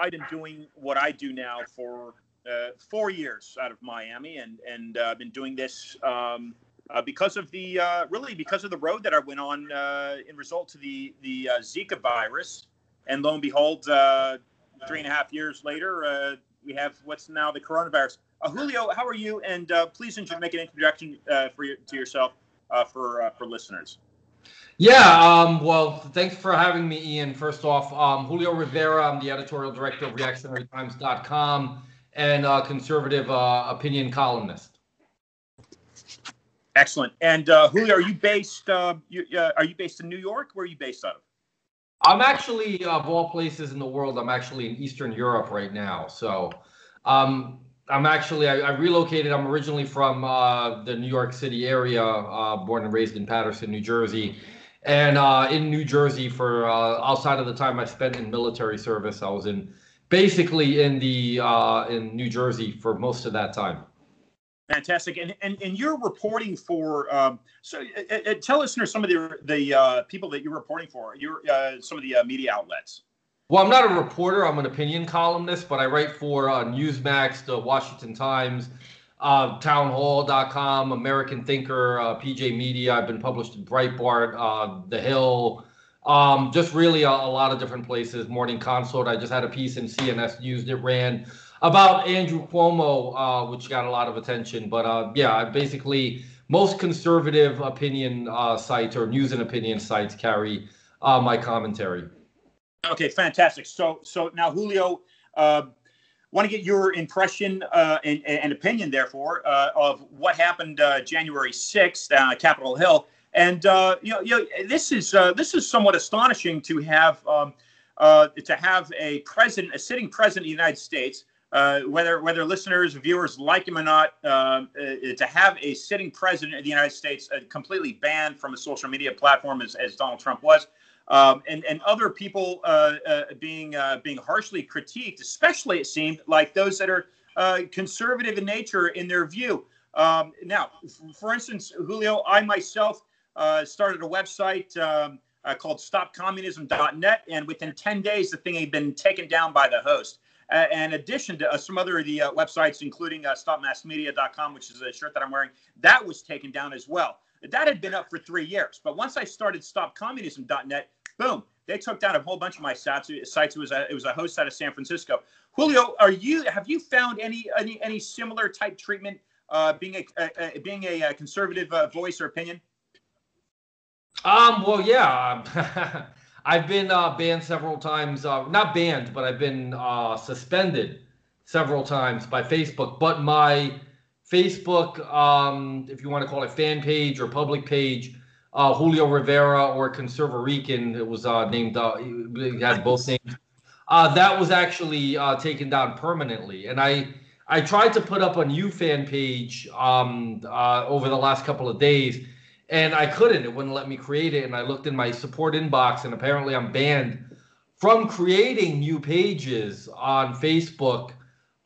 I've been doing what I do now for uh, four years out of Miami, and and uh, I've been doing this um, uh, because of the uh, really because of the road that I went on uh, in result to the the uh, Zika virus, and lo and behold, three and a half years later, we have what's now the coronavirus. Julio, how are you? And please make an introduction for you, to yourself for for listeners. Yeah, um, well, thanks for having me, Ian. First off, um, Julio Rivera, I'm the editorial director of ReactionaryTimes.com and a conservative uh, opinion columnist. Excellent. And uh, Julio, are you based? Uh, you, uh, are you based in New York? Where are you based out of? I'm actually, of all places in the world, I'm actually in Eastern Europe right now. So, um, I'm actually I, I, relocated. I'm originally from uh, the New York City area, uh, born and raised in Paterson, New Jersey and uh, in New Jersey for uh, outside of the time I spent in military service, I was in basically in the uh, in New Jersey for most of that time. Fantastic, and and, and you're reporting for. Um, so uh, tell listeners some of the the people that you're reporting for. You're some of the media outlets. Well, I'm not a reporter. I'm an opinion columnist, but I write for Newsmax, the Washington Times, uh, townhall.com, American Thinker, uh, PJ Media. I've been published in Breitbart, uh, The Hill, um, just really a, a, lot of different places. Morning Consult. I just had a piece in CNS News that ran about Andrew Cuomo, uh, which got a lot of attention. But uh, yeah, basically most conservative opinion uh, sites or news and opinion sites carry my commentary. Okay, fantastic. So so now Julio want to get your impression uh, and, and, opinion, therefore, uh, of what happened uh, January 6th uh, Capitol Hill. And uh, you know, you know, this is uh, this is somewhat astonishing to have um, to have a president, a sitting president of the United States, whether whether listeners, viewers like him or not, to have a sitting president of the United States completely banned from a social media platform as, as Donald Trump was um, and and other people uh, uh, being uh, being harshly critiqued, especially it seemed like those that are uh, conservative in nature in their view. Um, now, for instance, Julio, I myself uh, started a website um, uh, called StopCommunism.net, and within 10 days, the thing had been taken down by the host. Uh, in addition to uh, some other of the websites, including StopMassMedia.com, which is a shirt that I'm wearing, that was taken down as well. That had been up for three years. But once I started StopCommunism.net, boom, they took down a whole bunch of my sites. It was a it was a host out of San Francisco. Julio, are you have you found any any any similar type treatment uh, being a, a, a being a, conservative uh, voice or opinion? Um. Well, yeah. I've been uh, banned several times. Uh, not banned, but I've been uh, suspended several times by Facebook. But my Facebook, um, if you want to call it fan page or public page, uh, Julio Rivera or Conservarican. It was uh, named. Uh, he had both names. Uh, that was actually uh, taken down permanently, and I I tried to put up a new fan page um, uh, over the last couple of days, and I couldn't. It wouldn't let me create it, and I looked in my support inbox, and apparently I'm banned from creating new pages on Facebook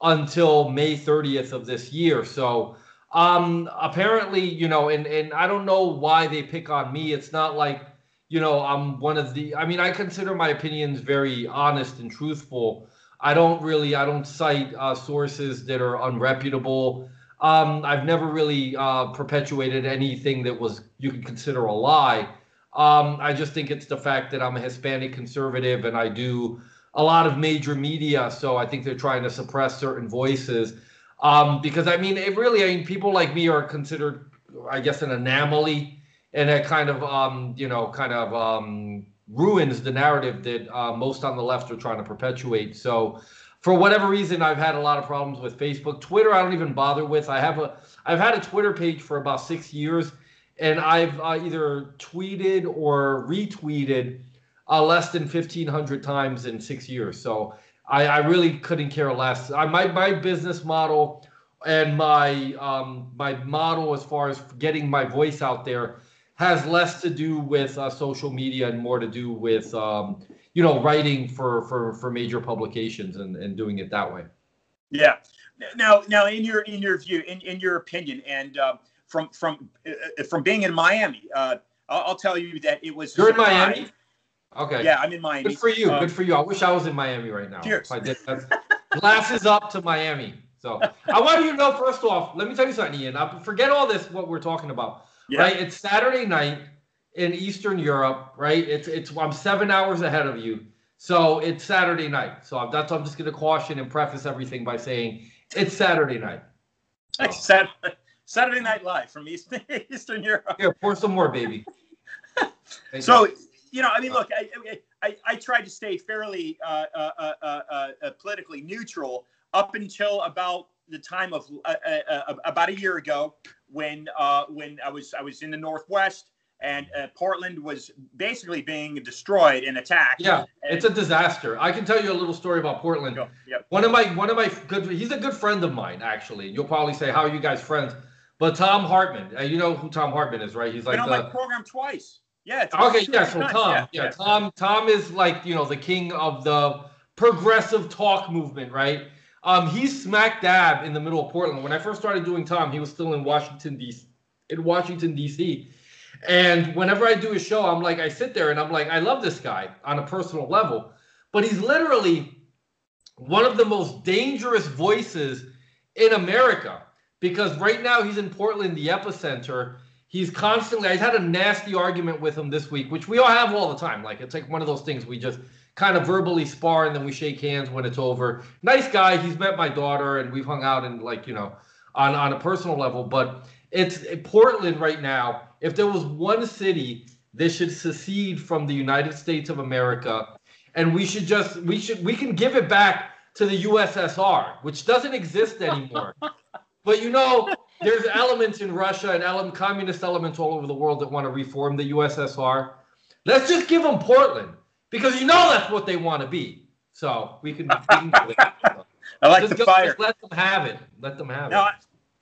until May 30th of this year. So um, apparently, you know, and and I don't know why they pick on me. It's not like, you know, I'm one of the. I mean, I consider my opinions very honest and truthful. I don't really, I don't cite uh, sources that are unreputable. Um, I've never really uh, perpetuated anything that was you could consider a lie. Um, I just think it's the fact that I'm a Hispanic conservative and I do a lot of major media, so I think they're trying to suppress certain voices. Um, because I mean, it really, I mean, people like me are considered, I guess, an anomaly, and it kind of, um, you know, kind of um, ruins the narrative that uh, most on the left are trying to perpetuate. So, for whatever reason, I've had a lot of problems with Facebook. Twitter, I don't even bother with. I have a, I've had a Twitter page for about six years, and I've uh, either tweeted or retweeted uh, less than 1,500 times in six years. So I, I really couldn't care less. I, my my business model and my um, my model as far as getting my voice out there has less to do with uh, social media and more to do with um, you know writing for for for major publications and, and doing it that way. Yeah. Now now in your in your view in, in your opinion and uh, from from uh, from being in Miami, uh, I'll, I'll, tell you that it was you're in Miami. Okay. Yeah, I'm in Miami. Good for you. Um, Good for you. I wish I was in Miami right now. Cheers. I did. Glasses up to Miami. So I want you to know first off. Let me tell you something, Ian. I, forget all this. What we're talking about. Yeah. Right. It's Saturday night in Eastern Europe. Right. It's it's. I'm seven hours ahead of you. So it's Saturday night. So that's. I'm just going to caution and preface everything by saying it's Saturday night. So, Saturday, Saturday Night Live from Eastern Eastern Europe. Yeah, pour some more, baby. So you. know, I mean, look, I I, I, tried to stay fairly uh, uh, uh, uh, uh, politically neutral up until about the time of uh, about a year ago when uh, when I was I was in the Northwest and uh, Portland was basically being destroyed and attacked. yeah, it's a disaster. I can tell you a little story about Portland. Go. Yep. One of my one of my good he's a good friend of mine actually. You'll probably say how are you guys friends? But Thom Hartmann, uh, you know who Thom Hartmann is, right? He's like Been on the my program twice. Yeah. Okay, yeah, so nice. Tom, yeah, Tom Tom is like, you know, the king of the progressive talk movement, right? Um he's smack dab in the middle of Portland. When I first started doing Tom, he was still in Washington DC in Washington DC. And whenever I do a show, I'm like I sit there and I'm like I love this guy on a personal level, but he's literally one of the most dangerous voices in America because right now he's in Portland, the epicenter. He's constantly, I had a nasty argument with him this week, which we all have all the time. Like, it's like one of those things we just kind of verbally spar and then we shake hands when it's over. Nice guy. He's met my daughter and we've hung out and, like, you know, on, on a personal level. But it's Portland right now. If there was one city that should secede from the United States of America, and we should just, we should, we can give it back to the USSR, which doesn't exist anymore. but you know, there's elements in Russia and element, communist elements all over the world that want to reform the USSR. Let's just give them Portland because you know that's what they want to be. So we can. We can do it. So I like just the go- fire. just let them have it. Let them have No, it.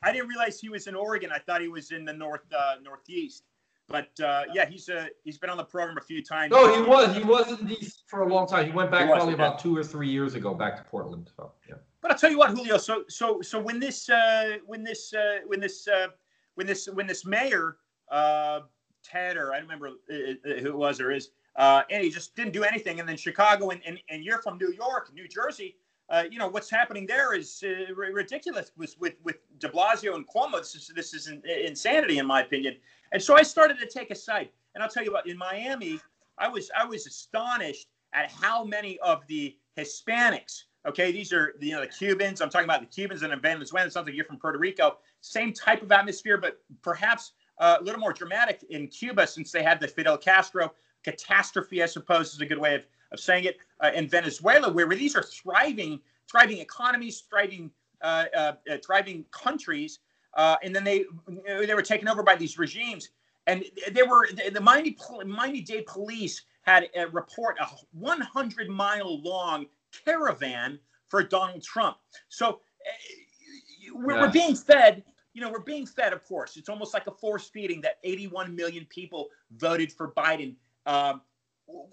I, I didn't realize he was in Oregon. I thought he was in the north uh, northeast. But uh, yeah, he's uh, he's been on the program a few times. No, he was. He was in DC for a long time. He went back He probably about two or three years ago back to Portland. So yeah. But I'll tell you what, Julio. So so so when this uh, when this uh, when this uh, when this when this mayor uh, Ted or I don't remember uh, uh, who it was or is uh, and he just didn't do anything. And then Chicago and and, and you're from New York, New Jersey. Uh, you know what's happening there is uh, ridiculous with with with De Blasio and Cuomo. This is this is in, insanity in my opinion. And so I started to take a side. And I'll tell you what, in Miami, I was I was astonished at how many of the Hispanics. Okay, these are you know the Cubans. I'm talking about the Cubans and Venezuela. It sounds like you're from Puerto Rico. Same type of atmosphere, but perhaps uh, a little more dramatic in Cuba since they had the Fidel Castro catastrophe. I suppose is a good way of, of saying it. Uh, in Venezuela, where, these are thriving, thriving economies, thriving, uh, uh, uh, thriving countries, uh, and then they they were taken over by these regimes, and they were the, the Miami Miami Dade police had a report a 100 mile long caravan for Donald Trump. So uh, we're, we're being fed. You know, we're being fed. Of course, it's almost like a force feeding that 81 million people voted for Biden. Um,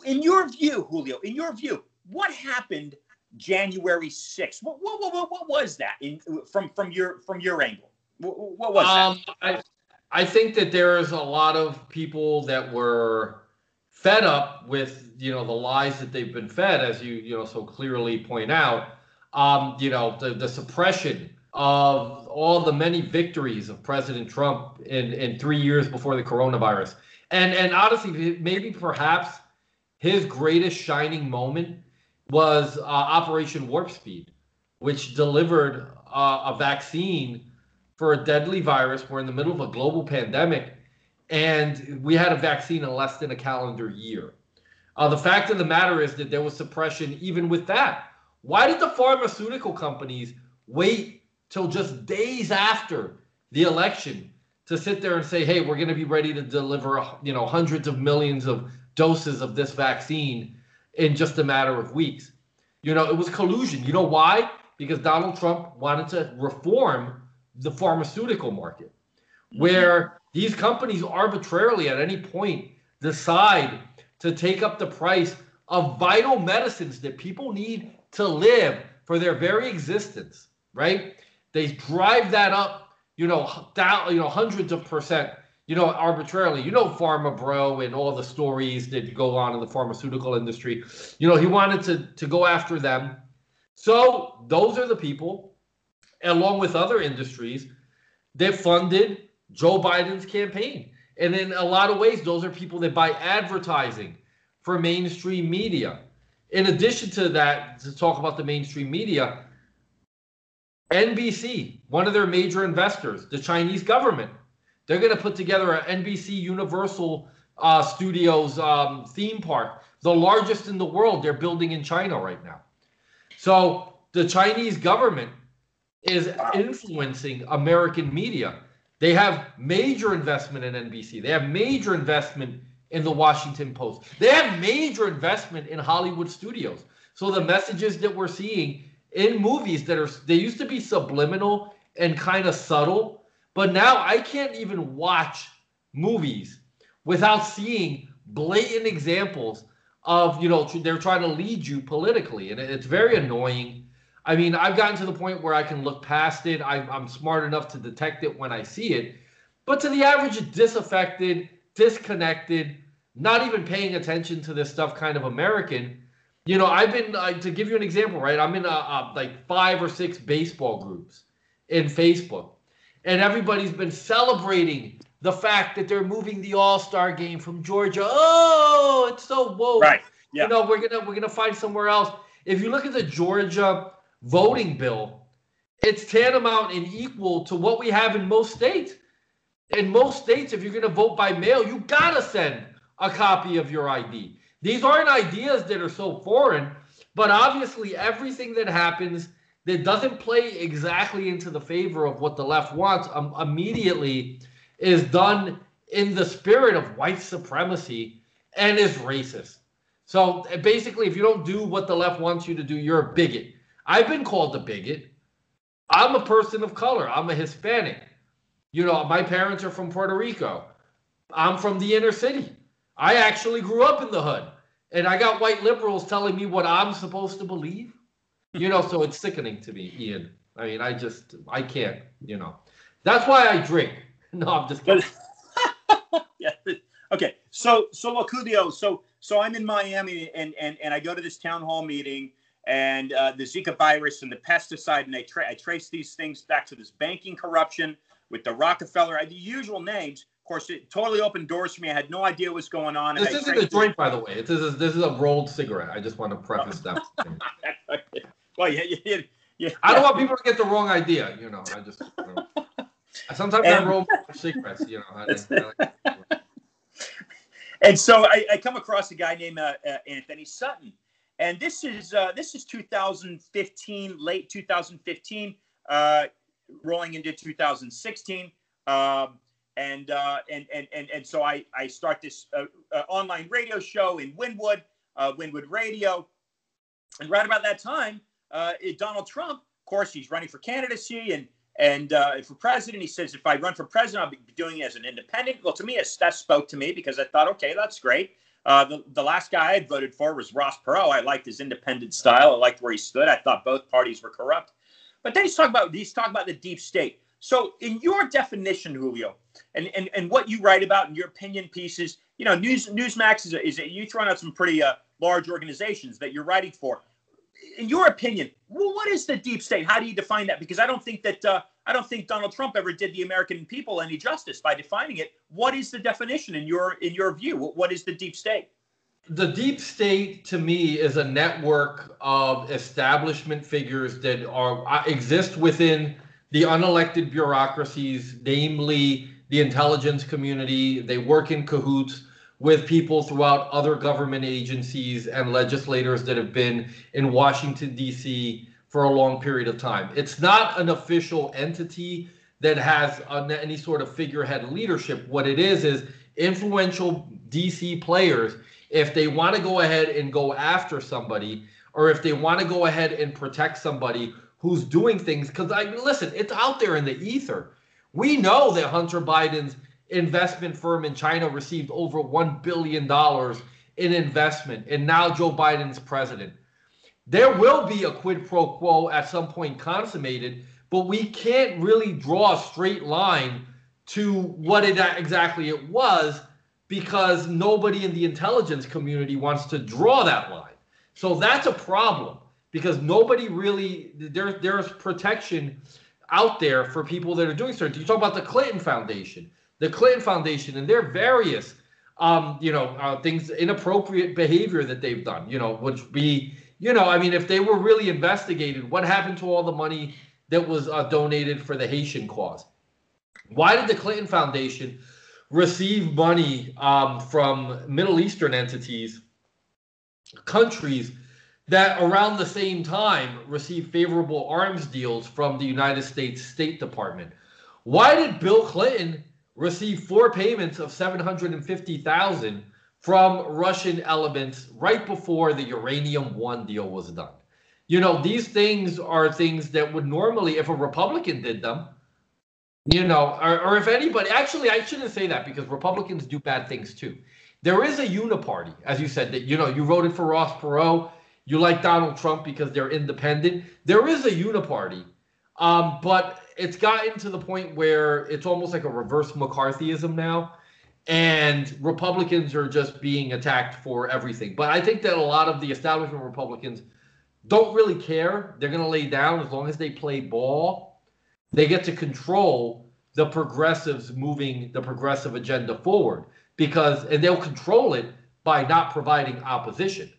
in your view, Julio, in your view, what happened January 6th? What, what, what, what was that in, from from your from your angle? What, what was that? Um, I, I think that there's a lot of people that were fed up with you know the lies that they've been fed, as you you know so clearly point out. Um, you know the the suppression of all the many victories of President Trump in in three years before the coronavirus, and and honestly, maybe perhaps his greatest shining moment was uh, Operation Warp Speed, which delivered uh, a vaccine for a deadly virus. We're in the middle of a global pandemic, and we had a vaccine in less than a calendar year. Uh, the fact of the matter is that there was suppression even with that. Why did the pharmaceutical companies wait till just days after the election to sit there and say, "Hey, we're going to be ready to deliver, you know, hundreds of millions of doses of this vaccine in just a matter of weeks"? You know, it was collusion. You know why? Because Donald Trump wanted to reform the pharmaceutical market, where these companies arbitrarily at any point decide to take up the price of vital medicines that people need to live for their very existence, right? They drive that up, you know, thou, you know, hundreds of percent, you know, arbitrarily. You know, Pharma Bro and all the stories that go on in the pharmaceutical industry. You know, he wanted to to go after them. So those are the people, along with other industries, that funded Joe Biden's campaign. And in a lot of ways, those are people that buy advertising for mainstream media. In addition to that, to talk about the mainstream media, NBC, one of their major investors, the Chinese government, they're going to put together an NBC Universal uh, Studios um, theme park, the largest in the world. They're building in China right now. So the Chinese government is influencing American media. They have major investment in NBC. They have major investment in the Washington Post. They have major investment in Hollywood studios. So the messages that we're seeing in movies that are they used to be subliminal and kind of subtle, but now I can't even watch movies without seeing blatant examples of, you know, they're trying to lead you politically and it's very annoying. I mean, I've gotten to the point where I can look past it. I, I'm smart enough to detect it when I see it. But to the average disaffected, disconnected, not even paying attention to this stuff kind of American, you know, I've been uh, to give you an example, right? I'm in a, a, like five or six baseball groups in Facebook, and everybody's been celebrating the fact that they're moving the All Star game from Georgia. Oh, it's so woke. Right. Yeah. You know, we're gonna we're gonna find somewhere else. If you look at the Georgia voting bill, it's tantamount and equal to what we have in most states. In most states, if you're gonna vote by mail, you gotta send a copy of your ID. These aren't ideas that are so foreign, but obviously everything that happens that doesn't play exactly into the favor of what the left wants um, immediately is done in the spirit of white supremacy and is racist. So basically, if you don't do what the left wants you to do, you're a bigot. I've been called a bigot. I'm a person of color. I'm a Hispanic. You know, my parents are from Puerto Rico. I'm from the inner city. I actually grew up in the hood, and I got white liberals telling me what I'm supposed to believe. You know, so it's sickening to me, Ian. I mean, I just I can't. You know, that's why I drink. No, I'm just kidding. yeah. Okay. So so Julio. So so I'm in Miami, and and and I go to this town hall meeting, and uh, the Zika virus and the pesticide, and I, tra- I trace these things back to this banking corruption with the Rockefeller, the usual names Of course, it totally opened doors for me. I had no idea what was going on. This isn't a joint, by the way. This is this is a rolled cigarette. I just want to preface that. well, yeah, yeah, yeah. I don't want people to get the wrong idea. You know, I just. You know, sometimes and, I roll cigarettes. You know. I, I and so I, I, come across a guy named uh, uh, Antony Sutton, and this is uh, this is 2015, late 2015, uh, rolling into 2016. Um, and uh, and, and and and so I I start this uh, uh, online radio show in Wynwood, uh, Wynwood Radio, and right about that time, Donald Trump, of course, he's running for candidacy and and for president. He says if I run for president, I'll be doing it as an independent. Well, to me, that spoke to me because I thought, okay, that's great. The, the last guy I voted for was Ross Perot. I liked his independent style. I liked where he stood. I thought both parties were corrupt. But then he's talking about he's talking about the deep state. So, in your definition, Julio, and, and, and what you write about in your opinion pieces, you know, News Newsmax is, a, is a, you throwing out some pretty uh, large organizations that you're writing for. In your opinion, well, what is the deep state? How do you define that? Because I don't think that uh, I don't think Donald Trump ever did the American people any justice by defining it. What is the definition in your in your view? What is the deep state? the deep state to me is a network of establishment figures that are uh, exist within the unelected bureaucracies, namely the intelligence community. They work in cahoots with people throughout other government agencies and legislators that have been in Washington, D.C. for a long period of time. It's not an official entity that has any sort of figurehead leadership. What it is is influential DC players. If they want to go ahead and go after somebody, or if they want to go ahead and protect somebody who's doing things because I listen, it's out there in the ether. We know that Hunter Biden's investment firm in China received over $1 billion in investment, and now Joe Biden's president. There will be a quid pro quo at some point consummated, but we can't really draw a straight line to what it exactly it was because nobody in the intelligence community wants to draw that line. So that's a problem because nobody really there there's protection out there for people that are doing certain. You talk about the Clinton Foundation, the Clinton Foundation, and their various um, you know uh, things inappropriate behavior that they've done. You know, which be you know, I mean, if they were really investigated, what happened to all the money that was uh, donated for the Haitian cause? Why did the Clinton Foundation receive money um, from Middle Eastern entities, countries that around the same time received favorable arms deals from the United States State Department? Why did Bill Clinton receive four payments of 750,000 from Russian elements right before the uranium one deal was done. You know, these things are things that would normally, if a Republican did them, you know, or, or if anybody, actually, I shouldn't say that because Republicans do bad things too. There is a uniparty, as you said, that, you know, you voted for Ross Perot, you like Donald Trump because they're independent. There is a uniparty, um, but it's gotten to the point where it's almost like a reverse McCarthyism now and Republicans are just being attacked for everything. But I think that a lot of the establishment Republicans don't really care. They're going to lay down as long as they play ball. They get to control the progressives moving the progressive agenda forward because, and they'll control it by not providing opposition.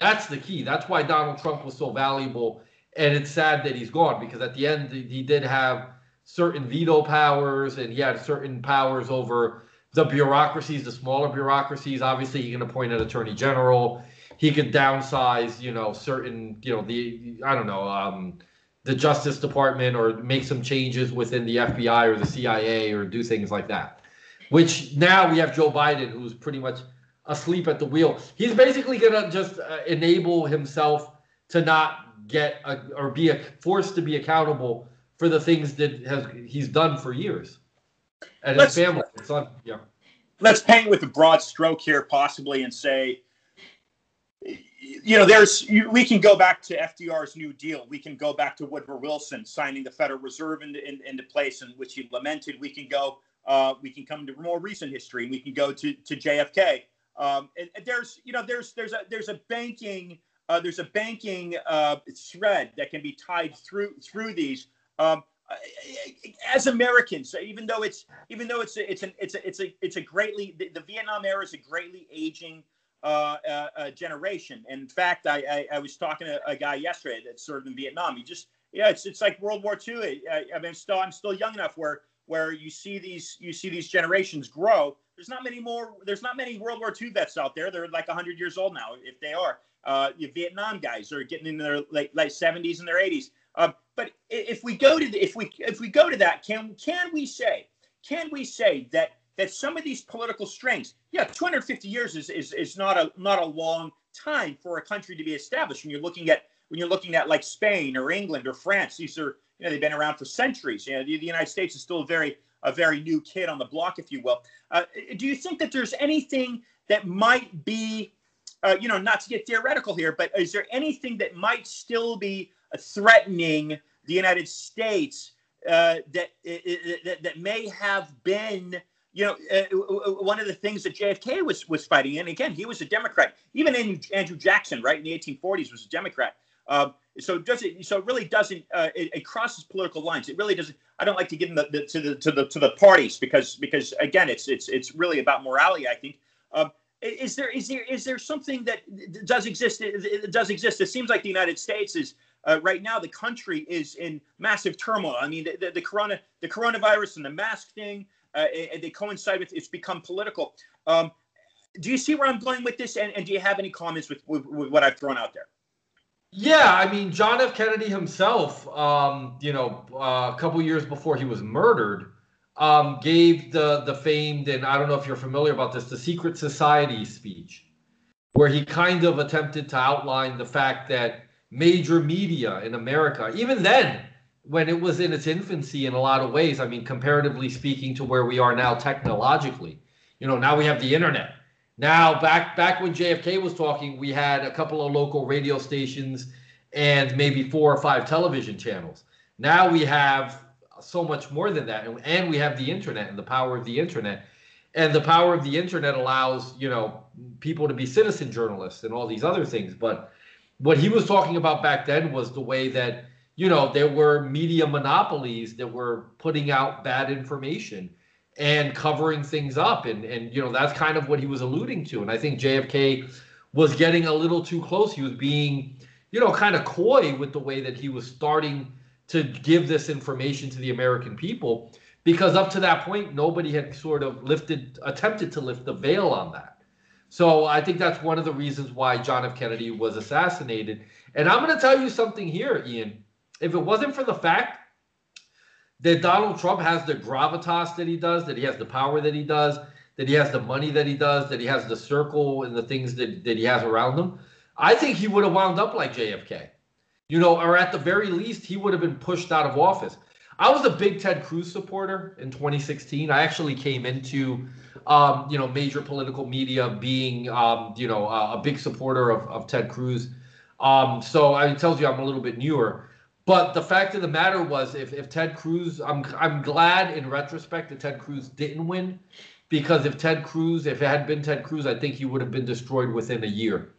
That's the key. That's why Donald Trump was so valuable. And it's sad that he's gone because at the end, he did have certain veto powers and he had certain powers over the bureaucracies, the smaller bureaucracies. Obviously, he can appoint an attorney general. He could downsize, you know, certain, you know, the I don't know, um, the Justice Department, or make some changes within the FBI or the CIA, or do things like that. Which now we have Joe Biden, who's pretty much asleep at the wheel. He's basically gonna just uh, enable himself to not get a, or be a, forced to be accountable for the things that has he's done for years and let's, family. It's on, yeah. Let's paint with a broad stroke here, possibly, and say, you know, there's we can go back to FDR's New Deal. We can go back to Woodrow Wilson signing the Federal Reserve into, in, into place, in which he lamented. We can go. Uh, we can come to more recent history, and we can go to to JFK. Um, and, and there's you know there's there's a there's a banking uh, there's a banking uh, thread that can be tied through through these. Um, as Americans, even though it's even though it's a, it's an it's a it's a it's a greatly the, the Vietnam era is a greatly aging uh, uh, uh, generation. In fact, I, I, I was talking to a guy yesterday that served in Vietnam. He just yeah, it's it's like World War II. I, I mean, still I'm still young enough where where you see these you see these generations grow. There's not many more. There's not many World War II vets out there. They're like 100 years old now, if they are. Uh, Vietnam guys are getting in their late late 70s and their 80s. Um, but if we go to the, if we if we go to that, can can we say can we say that that some of these political strengths, yeah, 250 years is is, is not a not a long time for a country to be established. When you're looking at when you're looking at like Spain or England or France, these are you know they've been around for centuries. You know, the, the United States is still a very a very new kid on the block, if you will. Uh, do you think that there's anything that might be, uh, you know, not to get theoretical here, but is there anything that might still be threatening the United States uh, that, that that may have been you know, uh, one of the things that JFK was was fighting, and again, he was a Democrat. Even Andrew Jackson, right in the 1840s, was a Democrat. Um, so does it? So it really doesn't. Uh, it, it, crosses political lines. It really doesn't. I don't like to get into the, to the to the to the parties because because again, it's it's it's really about morality. I think. Um, is there is there is there something that does exist? Does exist. It seems like the United States is uh, right now, the country is in massive turmoil. I mean, the, the, the corona, the coronavirus, and the mask thing, uh, they coincide with. It's become political. Um, do you see where I'm going with this? And, and do you have any comments with, with, with, what I've thrown out there? Yeah, I mean, John F. Kennedy himself, um, you know, uh, a couple years before he was murdered, um, gave the the famed and I don't know if you're familiar about this, the Secret Society speech, where he kind of attempted to outline the fact that major media in America. Even then, when it was in its infancy in a lot of ways, I mean, comparatively speaking to where we are now technologically, you know, now we have the internet. Now, back back when JFK was talking, we had a couple of local radio stations and maybe four or five television channels. Now we have so much more than that, and, and we have the internet and the power of the internet, and the power of the internet allows you know people to be citizen journalists and all these other things. But what he was talking about back then was the way that you know there were media monopolies that were putting out bad information and covering things up. And and you know that's kind of what he was alluding to. And i think jfk was getting a little too close. He was being you know kind of coy with the way that he was starting to give this information to the american people because up to that point nobody had sort of lifted attempted to lift the veil on that so i think that's one of the reasons why john f kennedy was assassinated and i'm going to tell you something here ian if it wasn't for the fact that Donald Trump has the gravitas that he does, that he has the power that he does, that he has the money that he does, that he has the circle and the things that, that he has around him, I think he would have wound up like JFK. You know, or at the very least, he would have been pushed out of office. I was a big Ted Cruz supporter in 2016. I actually came into, um, you know, major political media being, um, you know, a, a big supporter of, of Ted Cruz. Um, so it tells you I'm a little bit newer. But the fact of the matter was, if, if Ted Cruz, I'm I'm glad in retrospect that Ted Cruz didn't win, because if Ted Cruz, if it had been Ted Cruz, I think he would have been destroyed within a year.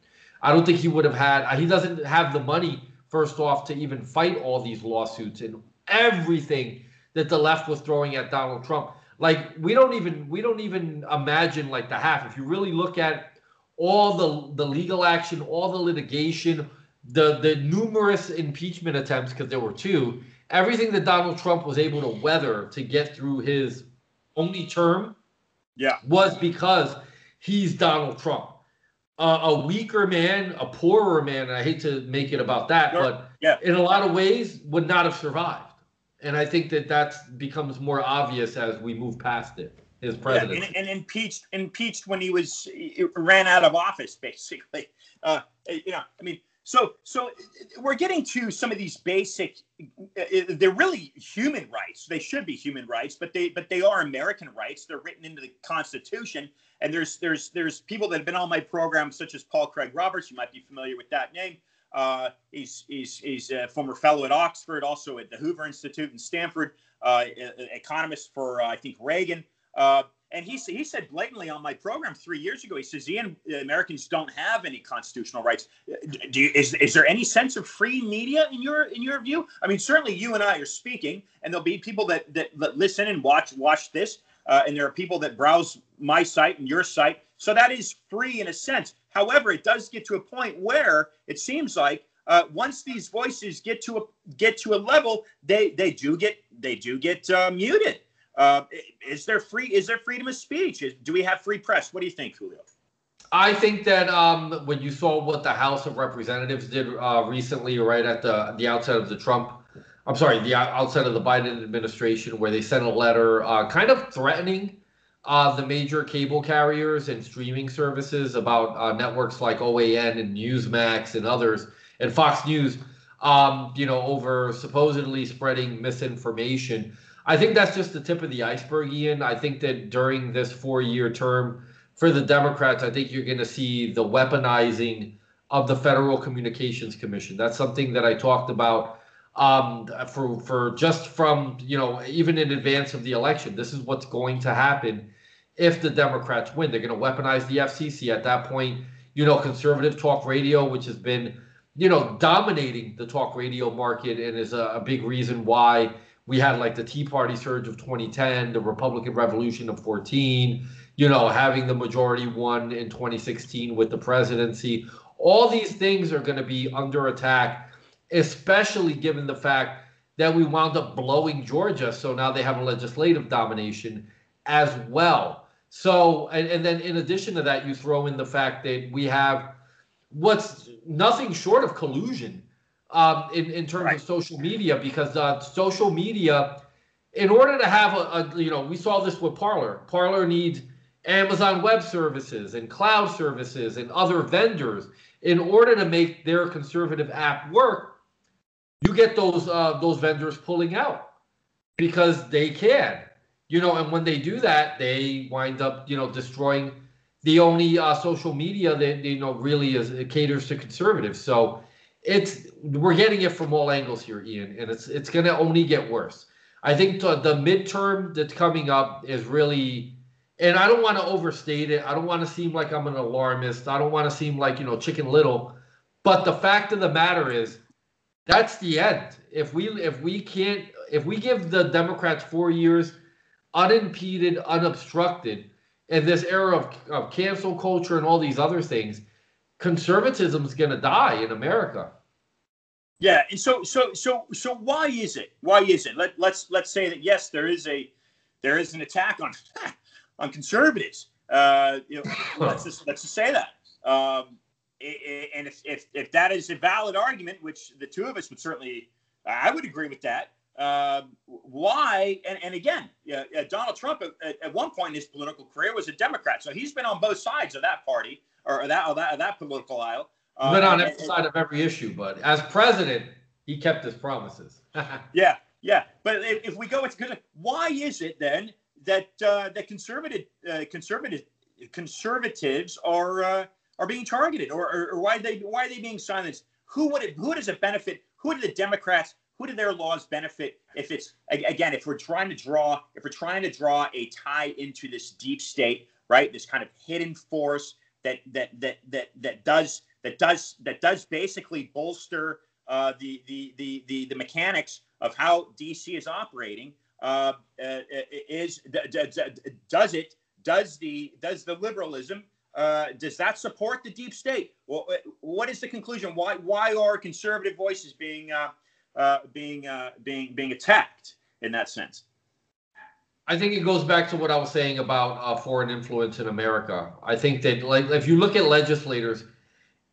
I don't think he would have had. He doesn't have the money, first off, to even fight all these lawsuits and everything that the left was throwing at Donald Trump. Like we don't even we don't even imagine like the half. If you really look at all the the legal action, all the litigation, the the numerous impeachment attempts because there were two everything that donald trump was able to weather to get through his only term yeah was because he's donald trump uh, a weaker man a poorer man and i hate to make it about that sure. but yeah. in a lot of ways would not have survived and i think that that becomes more obvious as we move past it his presidency. Yeah, and, and, impeached impeached when he was ran out of office basically uh, you know i mean so, so we're getting to some of these basic. They're really human rights. They should be human rights, but they but they are American rights. They're written into the Constitution. And there's there's there's people that have been on my program, such as Paul Craig Roberts. You might be familiar with that name. Uh, he's he's he's a former fellow at Oxford, also at the Hoover Institute in Stanford, uh, economist for uh, I think Reagan. Uh, and he, he said blatantly on my program three years ago, he says, Ian, Americans don't have any constitutional rights. Do you, is, is there any sense of free media in your in your view? I mean, certainly you and I are speaking, and there'll be people that, that, that listen and watch watch this, and there are people that browse my site and your site. So that is free in a sense. However, it does get to a point where it seems like uh, once these voices get to a get to a level, they they do get they do get uh, muted. Uh, is there free? Is there freedom of speech? Is, do we have free press? What do you think, Julio? I think that um, when you saw what the House of Representatives did uh, recently, right at the the outset of the Trump, I'm sorry, the outset of the Biden administration, where they sent a letter, uh, kind of threatening uh, the major cable carriers and streaming services about uh, networks like OAN and Newsmax and others, and Fox News, um, you know, over supposedly spreading misinformation. I think that's just the tip of the iceberg, Ian. I think that during this four year term for the Democrats, I think you're going to see the weaponizing of the Federal Communications Commission. That's something that I talked about um, for for just from you know even in advance of the election. This is what's going to happen if the Democrats win. They're going to weaponize the FCC at that point. You know, conservative talk radio, which has been you know dominating the talk radio market and is a, a big reason why we had like the Tea Party surge of 2010, the Republican Revolution of 14, you know, having the majority won in 2016 with the presidency. All these things are going to be under attack, especially given the fact that we wound up blowing Georgia. So now they have a legislative domination as well. So, and, and then in addition to that, you throw in the fact that we have what's nothing short of collusion um, in, in terms right. of social media because uh, social media, in order to have a, a, you know, we saw this with Parler. Parler needs Amazon Web Services and cloud services and other vendors in order to make their conservative app work. You get those uh, those vendors pulling out because they can, you know, and when they do that, they wind up, you know, destroying the only uh, social media that you know really is caters to conservatives. So it's we're getting it from all angles here, Ian, and it's it's going to only get worse. I think the, the midterm that's coming up is really, and I don't want to overstate it. I don't want to seem like I'm an alarmist. I don't want to seem like, you know, chicken little. But the fact of the matter is, that's the end. If we if we can't if we give the Democrats four years unimpeded, unobstructed, in this era of, of cancel culture and all these other things, conservatism is going to die in America. Yeah, and so so so so why is it? Why is it? Let let's let's say that yes, there is a there is an attack on on conservatives. Uh, you know, let's just let's just say that. Um, and if, if if that is a valid argument, which the two of us would certainly, I would agree with that. Uh, why? And, and again, uh, Donald Trump at, at, one point in his political career was a Democrat, so he's been on both sides of that party or that or that, or that political aisle. He's been on uh, every side of every issue, but as president, he kept his promises. yeah, yeah. But if, if we go into why is it then that uh, that conservative uh, conservative conservatives are uh, are being targeted, or, or, or why they why are they being silenced? Who would it who does it benefit? Who do the Democrats? Who do their laws benefit? If it's again, if we're trying to draw, if we're trying to draw a tie into this deep state, right? This kind of hidden force that that that that that does that does that does basically bolster uh, the, the the the the mechanics of how DC is operating. Uh, uh, is does it does the does the liberalism uh, does that support the deep state? Well, uh, what is the conclusion? Why why are conservative voices being uh, uh, being uh, being being attacked in that sense? I think it goes back to what I was saying about uh, foreign influence in America. I think that like if you look at legislators,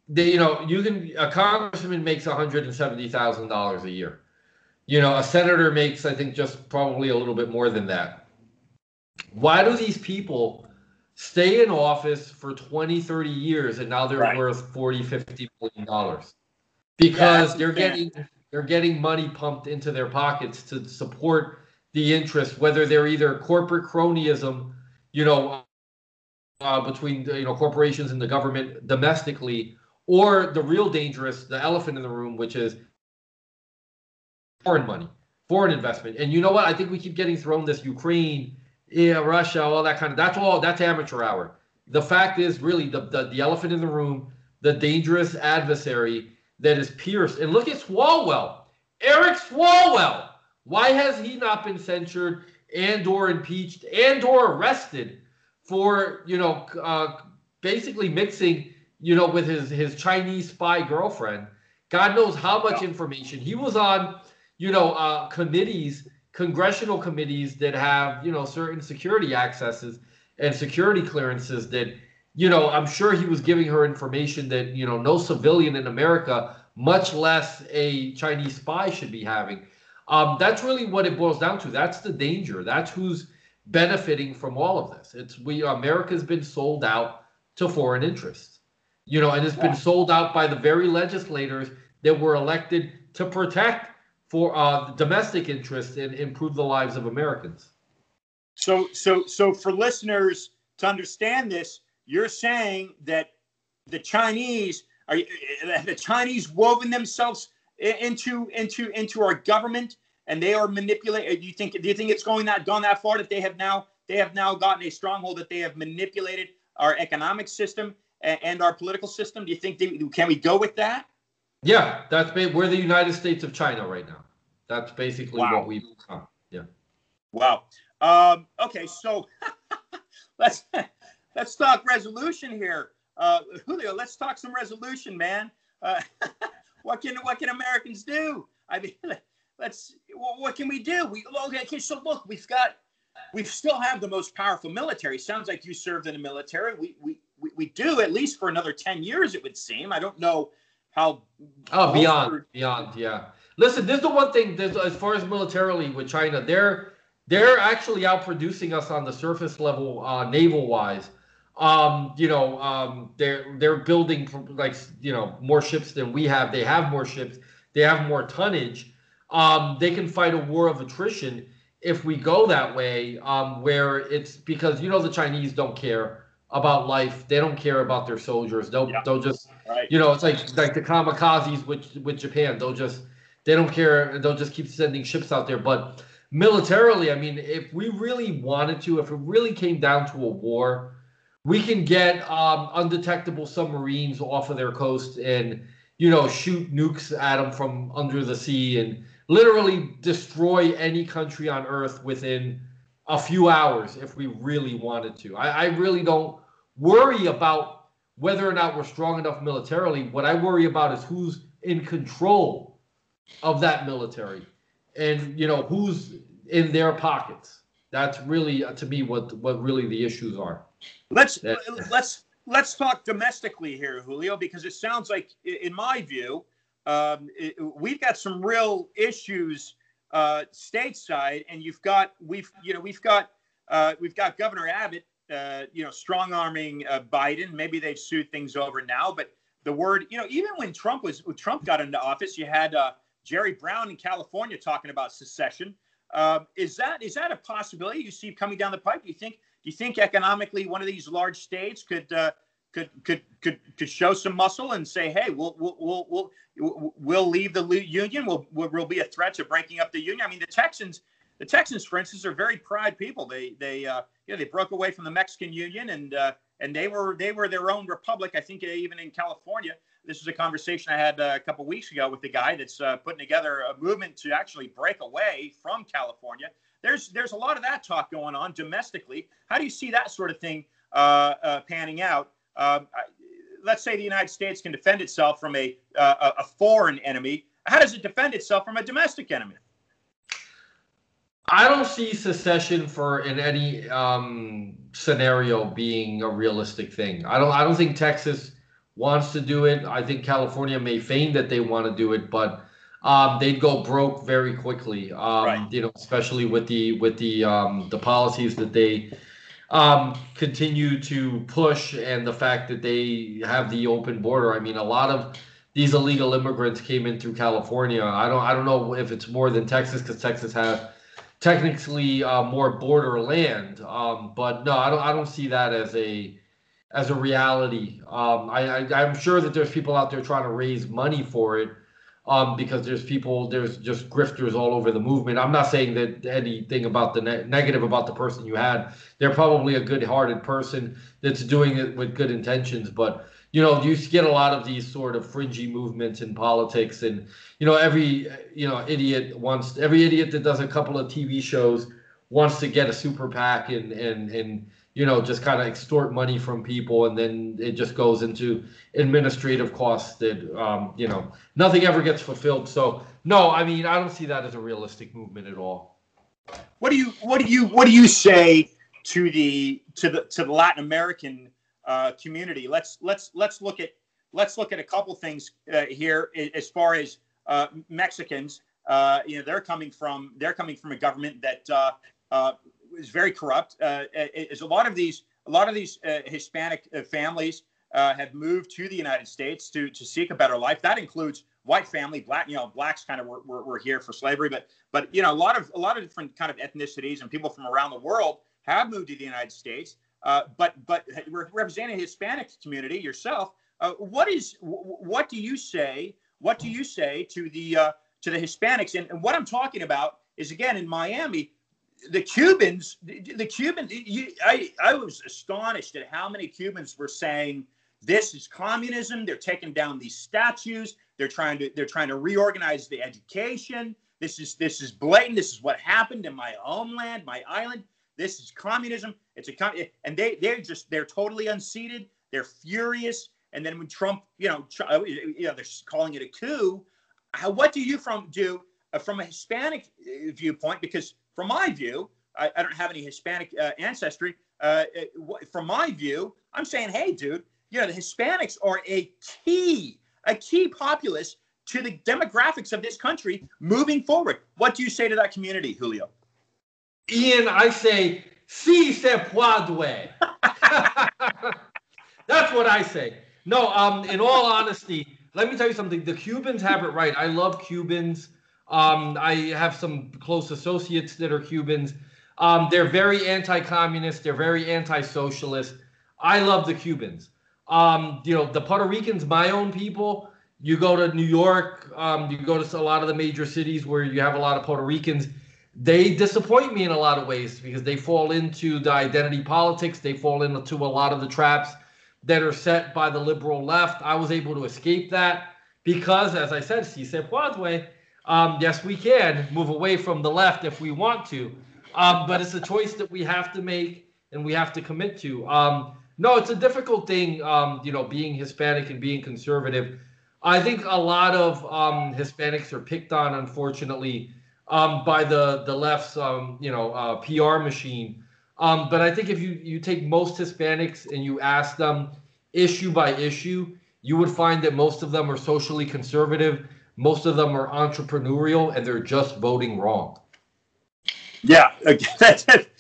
they you know you can a congressman makes one hundred and seventy thousand dollars a year. You know, a senator makes I think just probably a little bit more than that. Why do these people? Stay in office for 20, 30 years and now they're right. worth 40, 50 million dollars because yeah, they're getting they're getting money pumped into their pockets to support the interest, whether they're either corporate cronyism, you know, uh, between you know corporations and the government domestically, or the real dangerous, the elephant in the room, which is foreign money, foreign investment. And you know what? I think we keep getting thrown this Ukraine yeah, Russia, all that kind of that's all that's amateur hour. The fact is really the, the, the elephant in the room, the dangerous adversary that is pierced. And look at Swalwell, Eric Swalwell. Why has he not been censured and or impeached and or arrested for you know uh, basically mixing you know with his his Chinese spy girlfriend? God knows how much information he was on you know uh, committees congressional committees that have you know certain security accesses and security clearances that you know i'm sure he was giving her information that you know no civilian in america much less a chinese spy should be having. Um, that's really what it boils down to. That's the danger. That's who's benefiting from all of this. It's we america's been sold out to foreign interests you know and it's been sold out by the very legislators that were elected to protect for uh, domestic interests and improve the lives of Americans. So, so, so for listeners to understand this, you're saying that the Chinese are eh, eh, the Chinese woven themselves into into into our government and they are manipulating. Eh, do you think do you think it's going that gone that far that they have now they have now gotten a stronghold that they have manipulated our economic system and, and our political system? Do you think they, can we go with that? Yeah, that's we're the United States of China right now. That's basically wow. what we've become. Yeah. Wow. Um, okay, so let's let's talk resolution here. Uh, Julio, let's talk some resolution, man. Uh, what can what can Americans do? I mean, let's what can we do? We okay. So look, we've got we still have the most powerful military. Sounds like you served in the military. We we we, we do at least for another ten years. It would seem. I don't know how. Oh, beyond beyond, yeah. Listen, this is the one thing. As far as militarily with China, they're they're actually outproducing us on the surface level, uh, naval wise. Um, you know, um, they're they're building like you know more ships than we have. They have more ships. They have more tonnage. Um, they can fight a war of attrition if we go that way. Um, where it's because you know the Chinese don't care about life. They don't care about their soldiers. They'll yeah. they'll just right. you know it's like like the kamikazes with with Japan. They'll just they don't care. They'll just keep sending ships out there. But militarily, I mean, if we really wanted to, if it really came down to a war, we can get um, undetectable submarines off of their coast and you know shoot nukes at them from under the sea and literally destroy any country on earth within a few hours if we really wanted to. I, I really don't worry about whether or not we're strong enough militarily. What I worry about is who's in control of that military and you know who's in their pockets. That's really uh, to me what what really the issues are. Let's that, let's let's talk domestically here, Julio, because it sounds like, in my view, um, it, we've got some real issues uh, stateside, and you've got we've you know we've got uh, we've got Governor Abbott, uh, you know, strong arming uh, Biden. Maybe they've sued things over now, but the word, you know, even when Trump was when Trump got into office, you had uh, Jerry Brown in California talking about secession. Uh, is that is that a possibility you see coming down the pipe? Do you think do you think economically one of these large states could uh, could could could could show some muscle and say, hey, we'll we'll we'll we'll, we'll leave the union. We'll, we'll be a threat to breaking up the union. I mean, the Texans, the Texans, for instance, are very proud people. They they uh, you know they broke away from the Mexican Union and uh, and they were they were their own republic. I think even in California. This is a conversation I had uh, a couple weeks ago with the guy that's uh, putting together a movement to actually break away from California. There's there's a lot of that talk going on domestically. How do you see that sort of thing uh, uh, panning out? Um, let's say the United States can defend itself from a, a foreign enemy. How does it defend itself from a domestic enemy? I don't see secession for in any um, scenario being a realistic thing. I don't. I don't think Texas wants to do it. I think California may feign that they want to do it, but um, they'd go broke very quickly. Um, right. You know, especially with the with the um, the policies that they um, continue to push and the fact that they have the open border. I mean, a lot of these illegal immigrants came in through California. I don't I don't know if it's more than Texas because Texas has technically uh, more borderland. Um, but no, I don't I don't see that as a as a reality. Um, I, I I'm sure that there's people out there trying to raise money for it um, because there's people, there's just grifters all over the movement. I'm not saying that anything about the ne- negative about the person you had. They're probably a good-hearted person that's doing it with good intentions, but you know, you get a lot of these sort of fringy movements in politics, and you know, every you know idiot wants every idiot that does a couple of TV shows wants to get a super PAC and and and you know, just kind of extort money from people, and then it just goes into administrative costs that, um, you know, nothing ever gets fulfilled. So, no, I mean, I don't see that as a realistic movement at all. What do you what do you what do you say to the to the to the Latin American uh, community? Let's let's let's look at let's look at a couple things uh, here as far as uh, Mexicans. Uh, you know, they're coming from they're coming from a government that uh, is very corrupt. Is a lot of these a lot of these Hispanic families have moved to the United States to to seek a better life. That includes white family, black you know blacks kind of were, were, were here for slavery, but but you know a lot of a lot of different kind of ethnicities and people from around the world have moved to the United States. Uh, but but representing Hispanic community yourself, uh, what is what do you say? What do you say to the to the Hispanics? And, and what I'm talking about is again in Miami, the Cubans, the, the Cubans, I, I was astonished at how many Cubans were saying this is communism. They're taking down these statues. They're trying to they're trying to reorganize the education. This is this is blatant. This is what happened in my homeland, my island. This is communism. It's a and they they're just they're totally unseated. They're furious. And then when Trump, you know, you know, they're calling it a coup. How, what do you from do uh, from a Hispanic uh, viewpoint? Because from my view, I, I don't have any Hispanic uh, ancestry. Uh, from my view, I'm saying, hey, dude, you know, the Hispanics are a key, a key populace to the demographics of this country moving forward. What do you say to that community, Julio? Ian, I say, si se. That's what I say. No, um, in all honesty, let me tell you something. The Cubans have it right. I love Cubans. Um, I have some close associates that are Cubans. Um, they're very anti-communist. They're very anti-socialist. I love the Cubans. Um, you know, the Puerto Ricans, my own people. You go to New York. Um, you go to a lot of the major cities where you have a lot of Puerto Ricans. They disappoint me in a lot of ways because they fall into the identity politics. They fall into a lot of the traps that are set by the liberal left. I was able to escape that because, as I said, si se puede, um, yes, we can move away from the left if we want to, um, but it's a choice that we have to make and we have to commit to. Um, no, it's a difficult thing, um, you know, being Hispanic and being conservative. I think a lot of um, Hispanics are picked on, unfortunately, um, by the the left's, um, you know, uh, PR machine. Um, but I think if you you take most Hispanics and you ask them issue by issue, you would find that most of them are socially conservative most of them are entrepreneurial and they're just voting wrong. Yeah, that's it.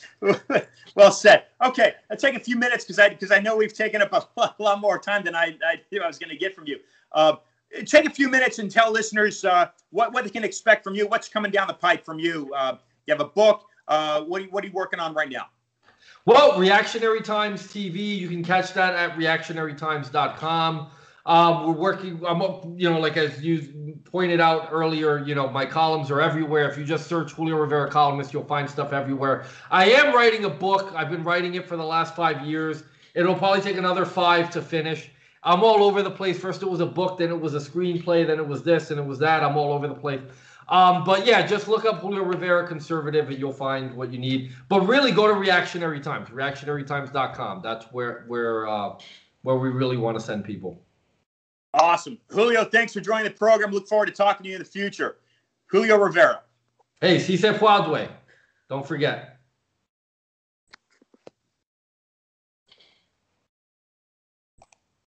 well said. Okay, I'll take a few minutes because I because I know we've taken up a, lot more time than I I knew I was going to get from you. Uh, take a few minutes and tell listeners uh, what what they can expect from you. What's coming down the pipe from you? Uh, you have a book. Uh, what are you, what are you working on right now? Well, Reactionary Times TV. You can catch that at reactionarytimes.com. Um, we're working. I'm, you know, like as you pointed out earlier, you know, my columns are everywhere. If you just search Julio Rivera columnist, you'll find stuff everywhere. I am writing a book. I've been writing it for the last five years. It'll probably take another five to finish. I'm all over the place. First it was a book, then it was a screenplay, then it was this, and it was that. I'm all over the place. Um, but yeah, just look up Julio Rivera conservative and you'll find what you need. But really go to Reactionary Times, reactionarytimes.com. That's where where uh, where we really want to send people. Awesome. Julio, thanks for joining the program. Look forward to talking to you in the future. Julio Rivera. Hey, si se puede. Don't forget.